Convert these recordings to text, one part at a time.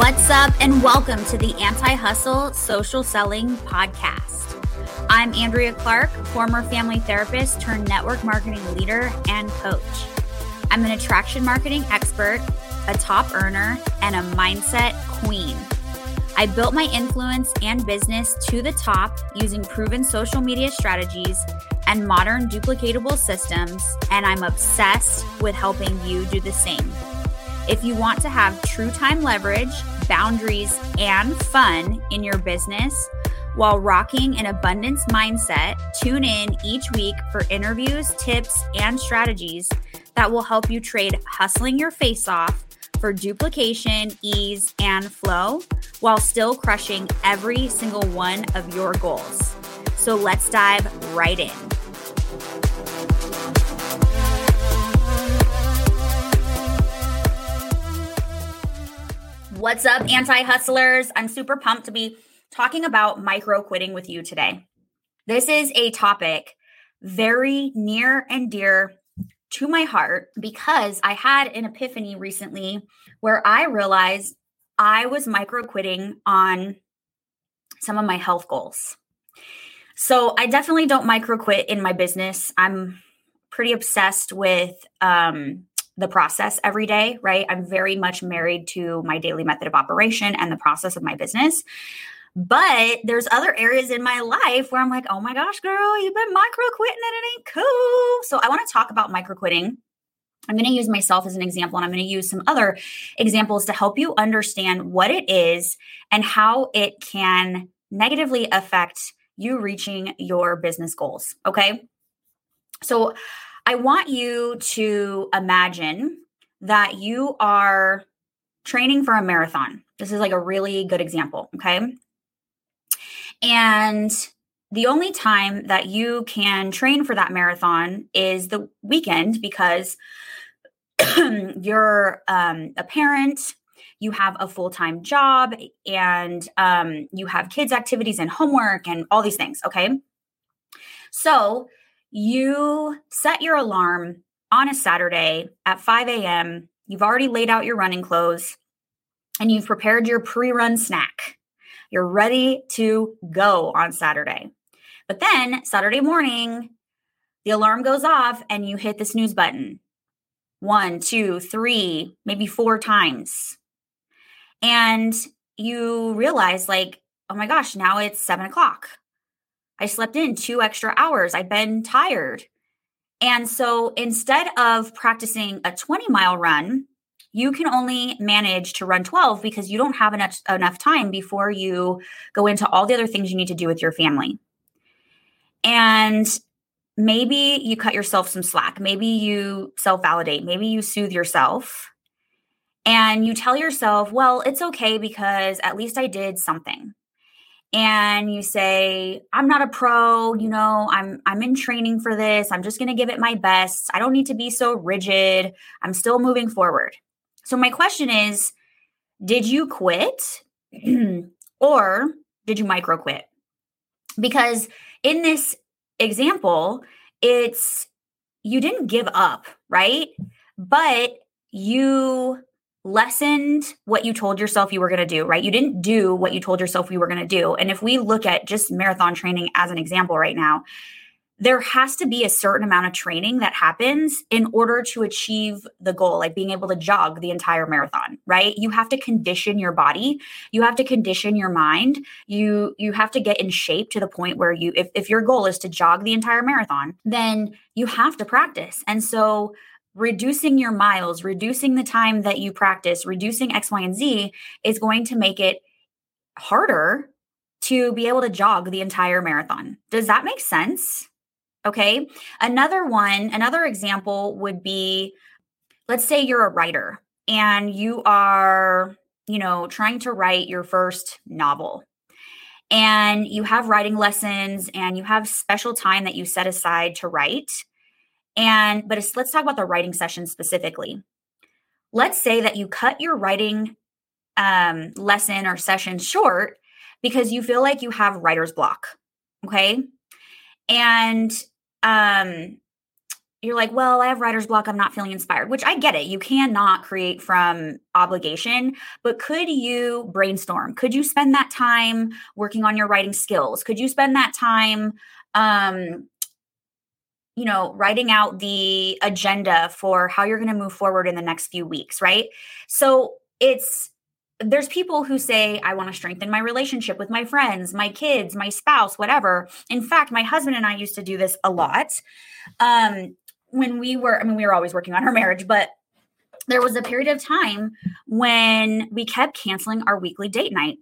What's up, and welcome to the Anti Hustle Social Selling Podcast. I'm Andrea Clark, former family therapist turned network marketing leader and coach. I'm an attraction marketing expert, a top earner, and a mindset queen. I built my influence and business to the top using proven social media strategies and modern duplicatable systems, and I'm obsessed with helping you do the same. If you want to have true time leverage, boundaries, and fun in your business while rocking an abundance mindset, tune in each week for interviews, tips, and strategies that will help you trade hustling your face off for duplication, ease, and flow while still crushing every single one of your goals. So let's dive right in. What's up, anti hustlers? I'm super pumped to be talking about micro quitting with you today. This is a topic very near and dear to my heart because I had an epiphany recently where I realized I was micro quitting on some of my health goals. So I definitely don't micro quit in my business. I'm pretty obsessed with um, the process every day, right? I'm very much married to my daily method of operation and the process of my business. But there's other areas in my life where I'm like, oh my gosh, girl, you've been micro quitting and it ain't cool. So I want to talk about micro quitting. I'm going to use myself as an example, and I'm going to use some other examples to help you understand what it is and how it can negatively affect you reaching your business goals. Okay. So I want you to imagine that you are training for a marathon. This is like a really good example. Okay. And the only time that you can train for that marathon is the weekend because you're um, a parent, you have a full time job, and um, you have kids' activities and homework and all these things. Okay. So you set your alarm on a Saturday at 5 a.m. You've already laid out your running clothes and you've prepared your pre run snack. You're ready to go on Saturday. But then Saturday morning, the alarm goes off and you hit the snooze button one, two, three, maybe four times. And you realize, like, oh my gosh, now it's seven o'clock. I slept in two extra hours. I've been tired. And so instead of practicing a 20 mile run, you can only manage to run 12 because you don't have enough, enough time before you go into all the other things you need to do with your family. And maybe you cut yourself some slack. Maybe you self validate. Maybe you soothe yourself and you tell yourself, well, it's okay because at least I did something and you say i'm not a pro you know i'm i'm in training for this. I'm just going to give it my best. I don't need to be so rigid. I'm still moving forward. So my question is did you quit or did you micro quit? Because in this example it's you didn't give up right? But you lessened what you told yourself you were going to do, right? You didn't do what you told yourself you were going to do. And if we look at just marathon training as an example right now, there has to be a certain amount of training that happens in order to achieve the goal, like being able to jog the entire marathon, right? You have to condition your body, you have to condition your mind, you you have to get in shape to the point where you if, if your goal is to jog the entire marathon, then you have to practice. And so reducing your miles, reducing the time that you practice, reducing X, Y, and Z is going to make it harder to be able to jog the entire marathon. Does that make sense? Okay. Another one, another example would be let's say you're a writer and you are, you know, trying to write your first novel. And you have writing lessons and you have special time that you set aside to write and but let's talk about the writing session specifically. Let's say that you cut your writing um, lesson or session short because you feel like you have writer's block. Okay. And um, you're like, well, I have writer's block. I'm not feeling inspired, which I get it. You cannot create from obligation, but could you brainstorm? Could you spend that time working on your writing skills? Could you spend that time, um, you know, writing out the agenda for how you're going to move forward in the next few weeks, right? So it's, there's people who say, I want to strengthen my relationship with my friends, my kids, my spouse, whatever. In fact, my husband and I used to do this a lot. Um, when we were, I mean, we were always working on our marriage, but there was a period of time when we kept canceling our weekly date night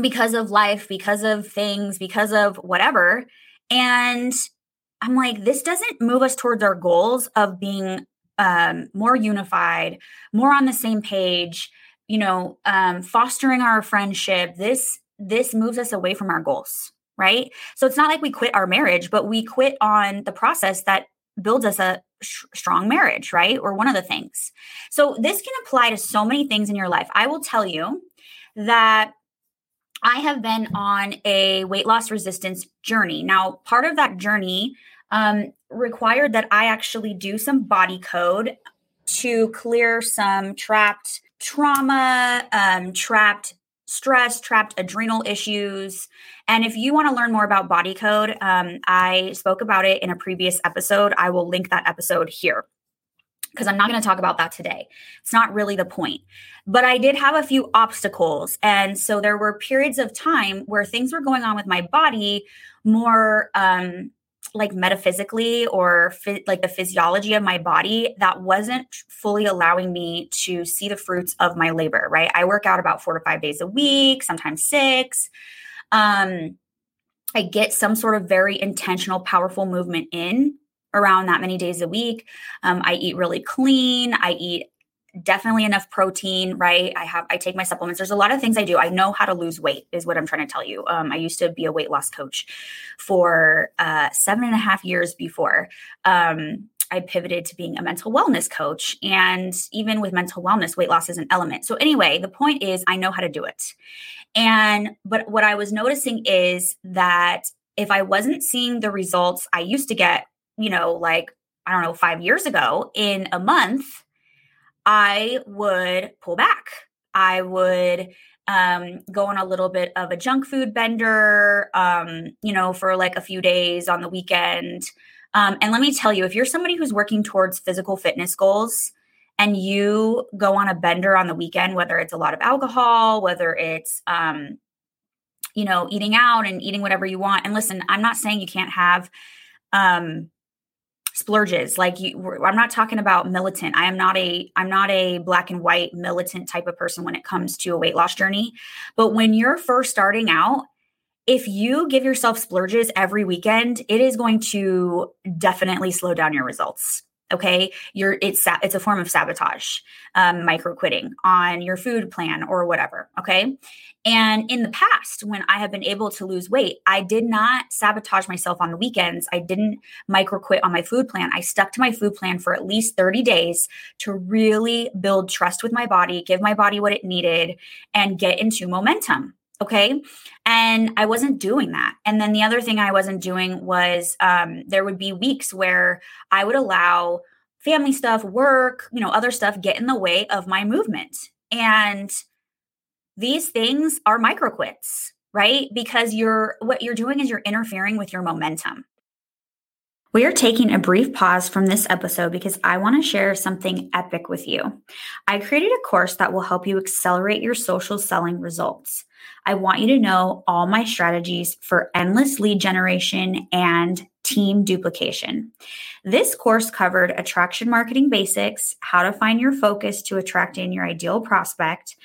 because of life, because of things, because of whatever. And I'm like, this doesn't move us towards our goals of being um, more unified, more on the same page, you know, um, fostering our friendship. This this moves us away from our goals, right? So it's not like we quit our marriage, but we quit on the process that builds us a sh- strong marriage, right? Or one of the things. So this can apply to so many things in your life. I will tell you that I have been on a weight loss resistance journey. Now, part of that journey um, required that I actually do some body code to clear some trapped trauma, um, trapped stress, trapped adrenal issues. And if you want to learn more about body code, um, I spoke about it in a previous episode. I will link that episode here because I'm not going to talk about that today. It's not really the point. But I did have a few obstacles. And so there were periods of time where things were going on with my body more um, like metaphysically or like the physiology of my body that wasn't fully allowing me to see the fruits of my labor right i work out about four to five days a week sometimes six um i get some sort of very intentional powerful movement in around that many days a week um, i eat really clean i eat definitely enough protein right i have i take my supplements there's a lot of things i do i know how to lose weight is what i'm trying to tell you um, i used to be a weight loss coach for uh, seven and a half years before um, I pivoted to being a mental wellness coach. And even with mental wellness, weight loss is an element. So, anyway, the point is, I know how to do it. And, but what I was noticing is that if I wasn't seeing the results I used to get, you know, like, I don't know, five years ago in a month, I would pull back. I would um, go on a little bit of a junk food bender, um, you know, for like a few days on the weekend. Um, and let me tell you, if you're somebody who's working towards physical fitness goals and you go on a bender on the weekend, whether it's a lot of alcohol, whether it's, um, you know, eating out and eating whatever you want. And listen, I'm not saying you can't have, um, splurges like you i'm not talking about militant. I am not a i'm not a black and white militant type of person when it comes to a weight loss journey. But when you're first starting out if you give yourself splurges every weekend it is going to definitely slow down your results okay? You're it's it's a form of sabotage um, micro quitting on your food plan or whatever okay? And in the past when i have been able to lose weight i did not sabotage myself on the weekends. I didn't micro quit on my food plan. I stuck to my food plan for at least 30 days to really build trust with my body give my body what it needed and get into momentum Okay. And I wasn't doing that. And then the other thing I wasn't doing was um, there would be weeks where I would allow family stuff, work, you know, other stuff get in the way of my movement. And these things are micro quits, right? Because you're what you're doing is you're interfering with your momentum. We are taking a brief pause from this episode because I want to share something epic with you. I created a course that will help you accelerate your social selling results. I want you to know all my strategies for endless lead generation and team duplication. This course covered attraction marketing basics, how to find your focus to attract in your ideal prospect,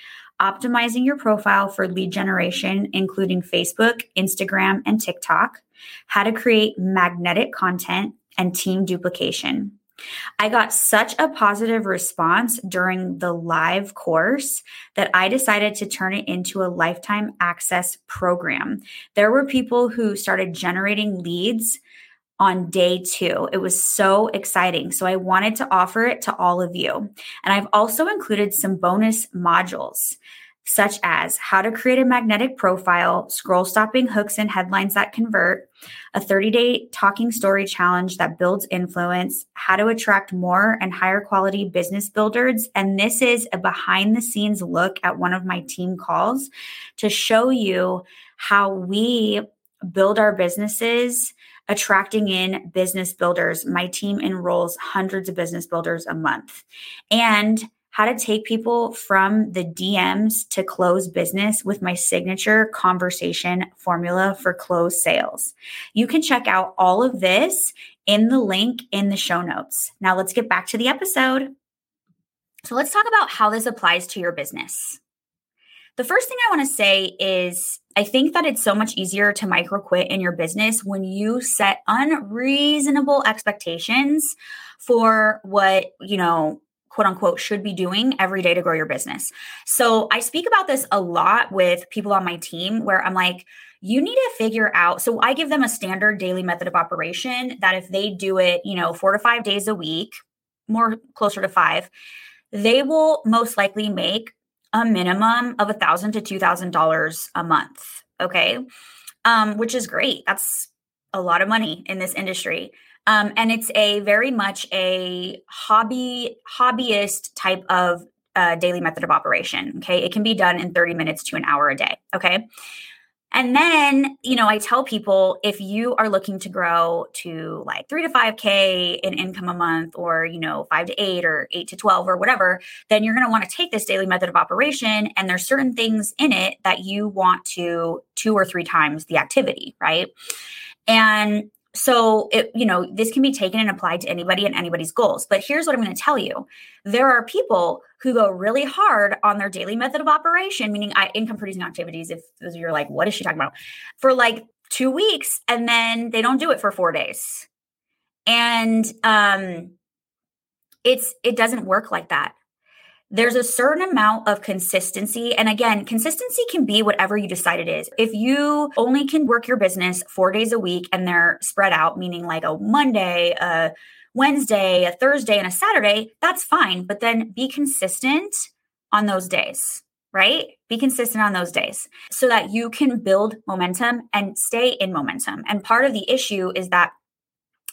optimizing your profile for lead generation, including Facebook, Instagram, and TikTok, how to create magnetic content, and team duplication. I got such a positive response during the live course that I decided to turn it into a lifetime access program. There were people who started generating leads on day two. It was so exciting. So I wanted to offer it to all of you. And I've also included some bonus modules. Such as how to create a magnetic profile, scroll stopping hooks and headlines that convert, a 30 day talking story challenge that builds influence, how to attract more and higher quality business builders. And this is a behind the scenes look at one of my team calls to show you how we build our businesses attracting in business builders. My team enrolls hundreds of business builders a month. And how to take people from the DMs to close business with my signature conversation formula for close sales. You can check out all of this in the link in the show notes. Now let's get back to the episode. So let's talk about how this applies to your business. The first thing I want to say is I think that it's so much easier to micro quit in your business when you set unreasonable expectations for what, you know, quote unquote should be doing every day to grow your business. So I speak about this a lot with people on my team where I'm like, you need to figure out. So I give them a standard daily method of operation that if they do it, you know, four to five days a week, more closer to five, they will most likely make a minimum of a thousand to two thousand dollars a month. Okay. Um, which is great. That's a lot of money in this industry. Um, and it's a very much a hobby hobbyist type of uh, daily method of operation. Okay, it can be done in 30 minutes to an hour a day. Okay. And then, you know, I tell people if you are looking to grow to like three to 5K in income a month, or, you know, five to eight or eight to 12 or whatever, then you're going to want to take this daily method of operation. And there's certain things in it that you want to two or three times the activity, right? And so it you know this can be taken and applied to anybody and anybody's goals. But here's what i'm going to tell you. There are people who go really hard on their daily method of operation meaning I, income producing activities if you're like what is she talking about? for like two weeks and then they don't do it for four days. And um it's it doesn't work like that there's a certain amount of consistency. And again, consistency can be whatever you decide it is. If you only can work your business four days a week and they're spread out, meaning like a Monday, a Wednesday, a Thursday, and a Saturday, that's fine. But then be consistent on those days, right? Be consistent on those days so that you can build momentum and stay in momentum. And part of the issue is that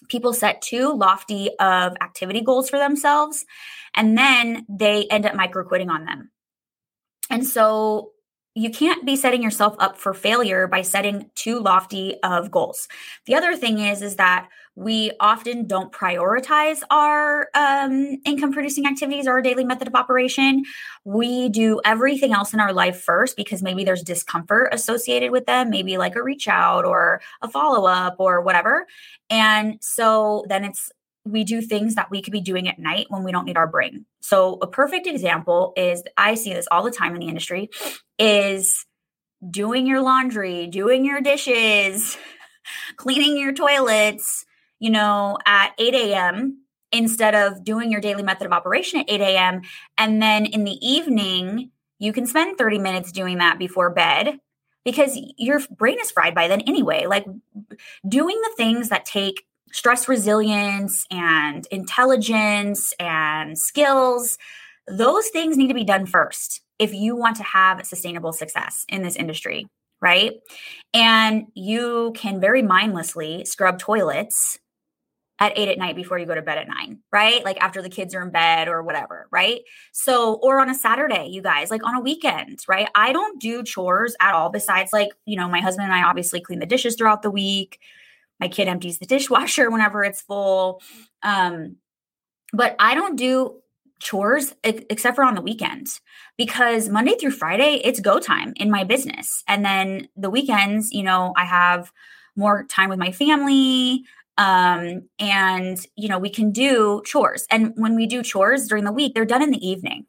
people set too lofty of activity goals for themselves and then they end up micro quitting on them. And so you can't be setting yourself up for failure by setting too lofty of goals. The other thing is is that we often don't prioritize our um, income producing activities or our daily method of operation. We do everything else in our life first because maybe there's discomfort associated with them, maybe like a reach out or a follow up or whatever. And so then it's we do things that we could be doing at night when we don't need our brain. So a perfect example is I see this all the time in the industry is doing your laundry, doing your dishes, cleaning your toilets, you know, at 8 a.m. instead of doing your daily method of operation at 8 a.m. And then in the evening, you can spend 30 minutes doing that before bed because your brain is fried by then anyway. Like doing the things that take stress resilience and intelligence and skills, those things need to be done first if you want to have sustainable success in this industry, right? And you can very mindlessly scrub toilets at eight at night before you go to bed at nine, right? Like after the kids are in bed or whatever, right? So, or on a Saturday, you guys, like on a weekend, right? I don't do chores at all besides like, you know, my husband and I obviously clean the dishes throughout the week my kid empties the dishwasher whenever it's full. Um, but I don't do chores except for on the weekends because Monday through Friday, it's go time in my business. And then the weekends, you know, I have more time with my family. Um, and, you know, we can do chores. And when we do chores during the week, they're done in the evening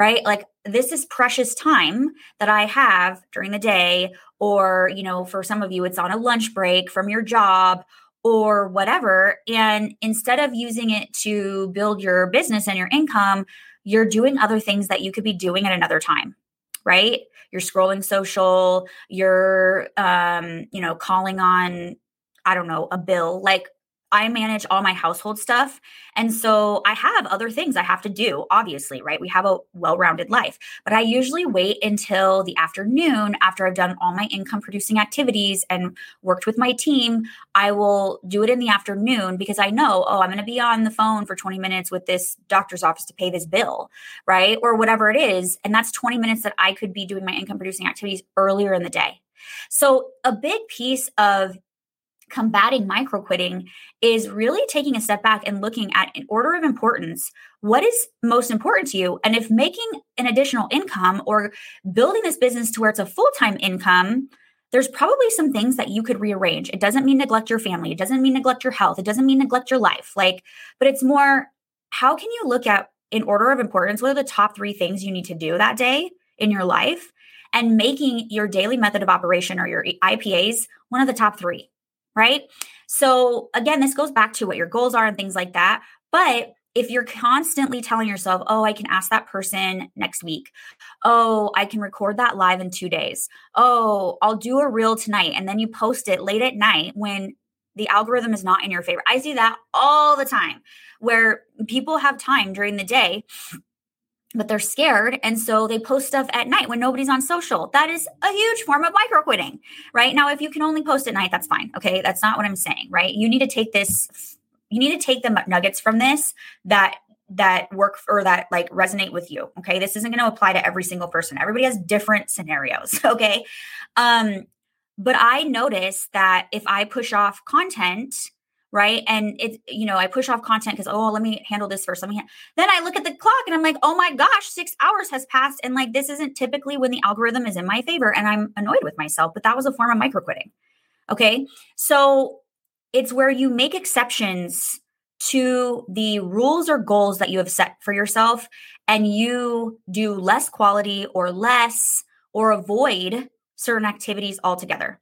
right? Like this is precious time that I have during the day, or, you know, for some of you, it's on a lunch break from your job or whatever. And instead of using it to build your business and your income, you're doing other things that you could be doing at another time right you're scrolling social you're um you know calling on i don't know a bill like I manage all my household stuff. And so I have other things I have to do, obviously, right? We have a well rounded life, but I usually wait until the afternoon after I've done all my income producing activities and worked with my team. I will do it in the afternoon because I know, oh, I'm going to be on the phone for 20 minutes with this doctor's office to pay this bill, right? Or whatever it is. And that's 20 minutes that I could be doing my income producing activities earlier in the day. So, a big piece of combating micro quitting is really taking a step back and looking at an order of importance. What is most important to you? And if making an additional income or building this business to where it's a full-time income there's probably some things that you could rearrange. It doesn't mean neglect your family. It doesn't mean neglect your health. It doesn't mean neglect your life. Like but it's more how can you look at in order of importance? What are the top 3 things you need to do that day in your life? And making your daily method of operation or your IPAs one of the top 3 right? So again, this goes back to what your goals are and things like that. But if you're constantly telling yourself, oh, I can ask that person next week. Oh, I can record that live in two days. Oh, I'll do a reel tonight. And then you post it late at night when the algorithm is not in your favor. I see that all the time where people have time during the day but they're scared and so they post stuff at night when nobody's on social. That is a huge form of micro quitting right? Now if you can only post at night that's fine okay? That's not what i'm saying right? You need to take this you need to take the nuggets from this that that work or that like resonate with you okay? This isn't going to apply to every single person. Everybody has different scenarios okay? Um but i notice that if i push off content right and it, you know i push off content because oh let me handle this first let me ha-. then i look at the clock and i'm like oh my gosh six hours has passed and like this isn't typically when the algorithm is in my favor and i'm annoyed with myself but that was a form of micro quitting okay so it's where you make exceptions to the rules or goals that you have set for yourself and you do less quality or less or avoid certain activities altogether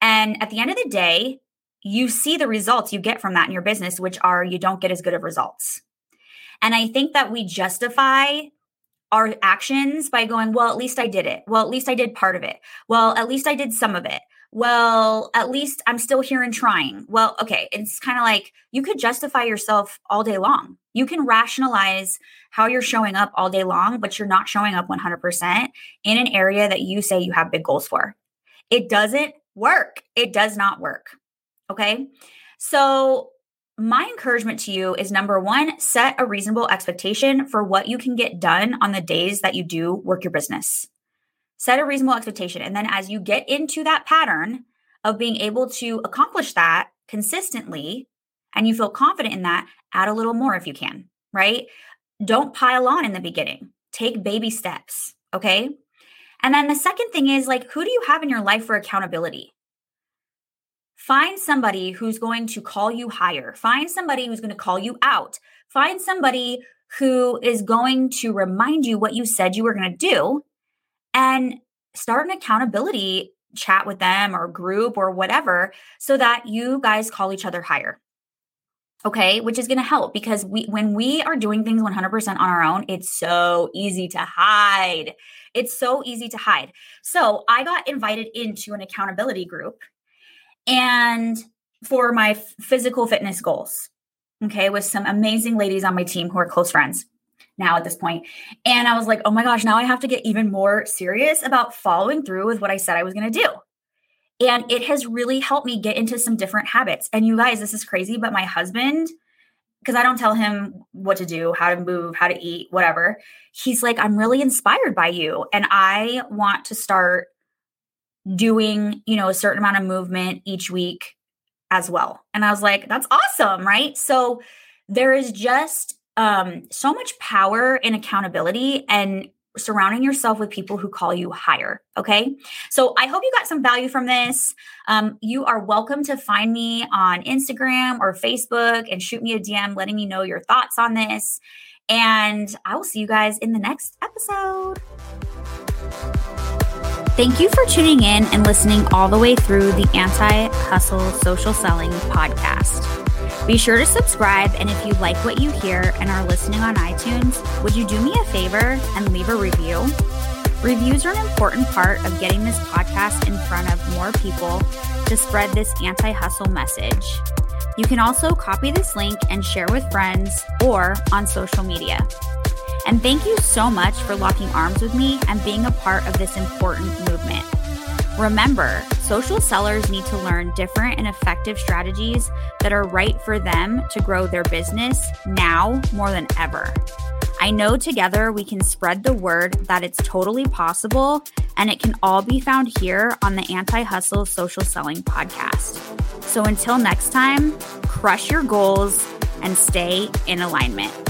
and at the end of the day you see the results you get from that in your business, which are you don't get as good of results. And I think that we justify our actions by going, well, at least I did it. Well, at least I did part of it. Well, at least I did some of it. Well, at least I'm still here and trying. Well, okay. It's kind of like you could justify yourself all day long. You can rationalize how you're showing up all day long, but you're not showing up 100% in an area that you say you have big goals for. It doesn't work. It does not work. Okay. So, my encouragement to you is number one, set a reasonable expectation for what you can get done on the days that you do work your business. Set a reasonable expectation. And then as you get into that pattern of being able to accomplish that consistently and you feel confident in that, add a little more if you can, right? Don't pile on in the beginning. Take baby steps. Okay. And then the second thing is like, who do you have in your life for accountability? Find somebody who's going to call you higher. Find somebody who's going to call you out. Find somebody who is going to remind you what you said you were going to do and start an accountability chat with them or group or whatever so that you guys call each other higher okay which is going to help because we when we are doing things 100% on our own it's so easy to hide it's so easy to hide so i got invited into an accountability group and for my physical fitness goals. Okay, with some amazing ladies on my team who are close friends now at this point. And I was like, oh my gosh, now I have to get even more serious about following through with what I said I was going to do. And it has really helped me get into some different habits. And you guys, this is crazy, but my husband, because I don't tell him what to do, how to move, how to eat, whatever, he's like, I'm really inspired by you. And I want to start doing, you know, a certain amount of movement each week as well. And I was like, that's awesome, right? So there is just um so much power in accountability and surrounding yourself with people who call you higher. Okay. So I hope you got some value from this. Um, you are welcome to find me on Instagram or Facebook and shoot me a DM letting me know your thoughts on this. And I will see you guys in the next episode. Thank you for tuning in and listening all the way through the Anti Hustle Social Selling podcast. Be sure to subscribe, and if you like what you hear and are listening on iTunes, would you do me a favor and leave a review? Reviews are an important part of getting this podcast in front of more people to spread this anti hustle message. You can also copy this link and share with friends or on social media. And thank you so much for locking arms with me and being a part of this important movement. Remember, social sellers need to learn different and effective strategies that are right for them to grow their business now more than ever. I know together we can spread the word that it's totally possible, and it can all be found here on the Anti Hustle Social Selling Podcast. So until next time, crush your goals and stay in alignment.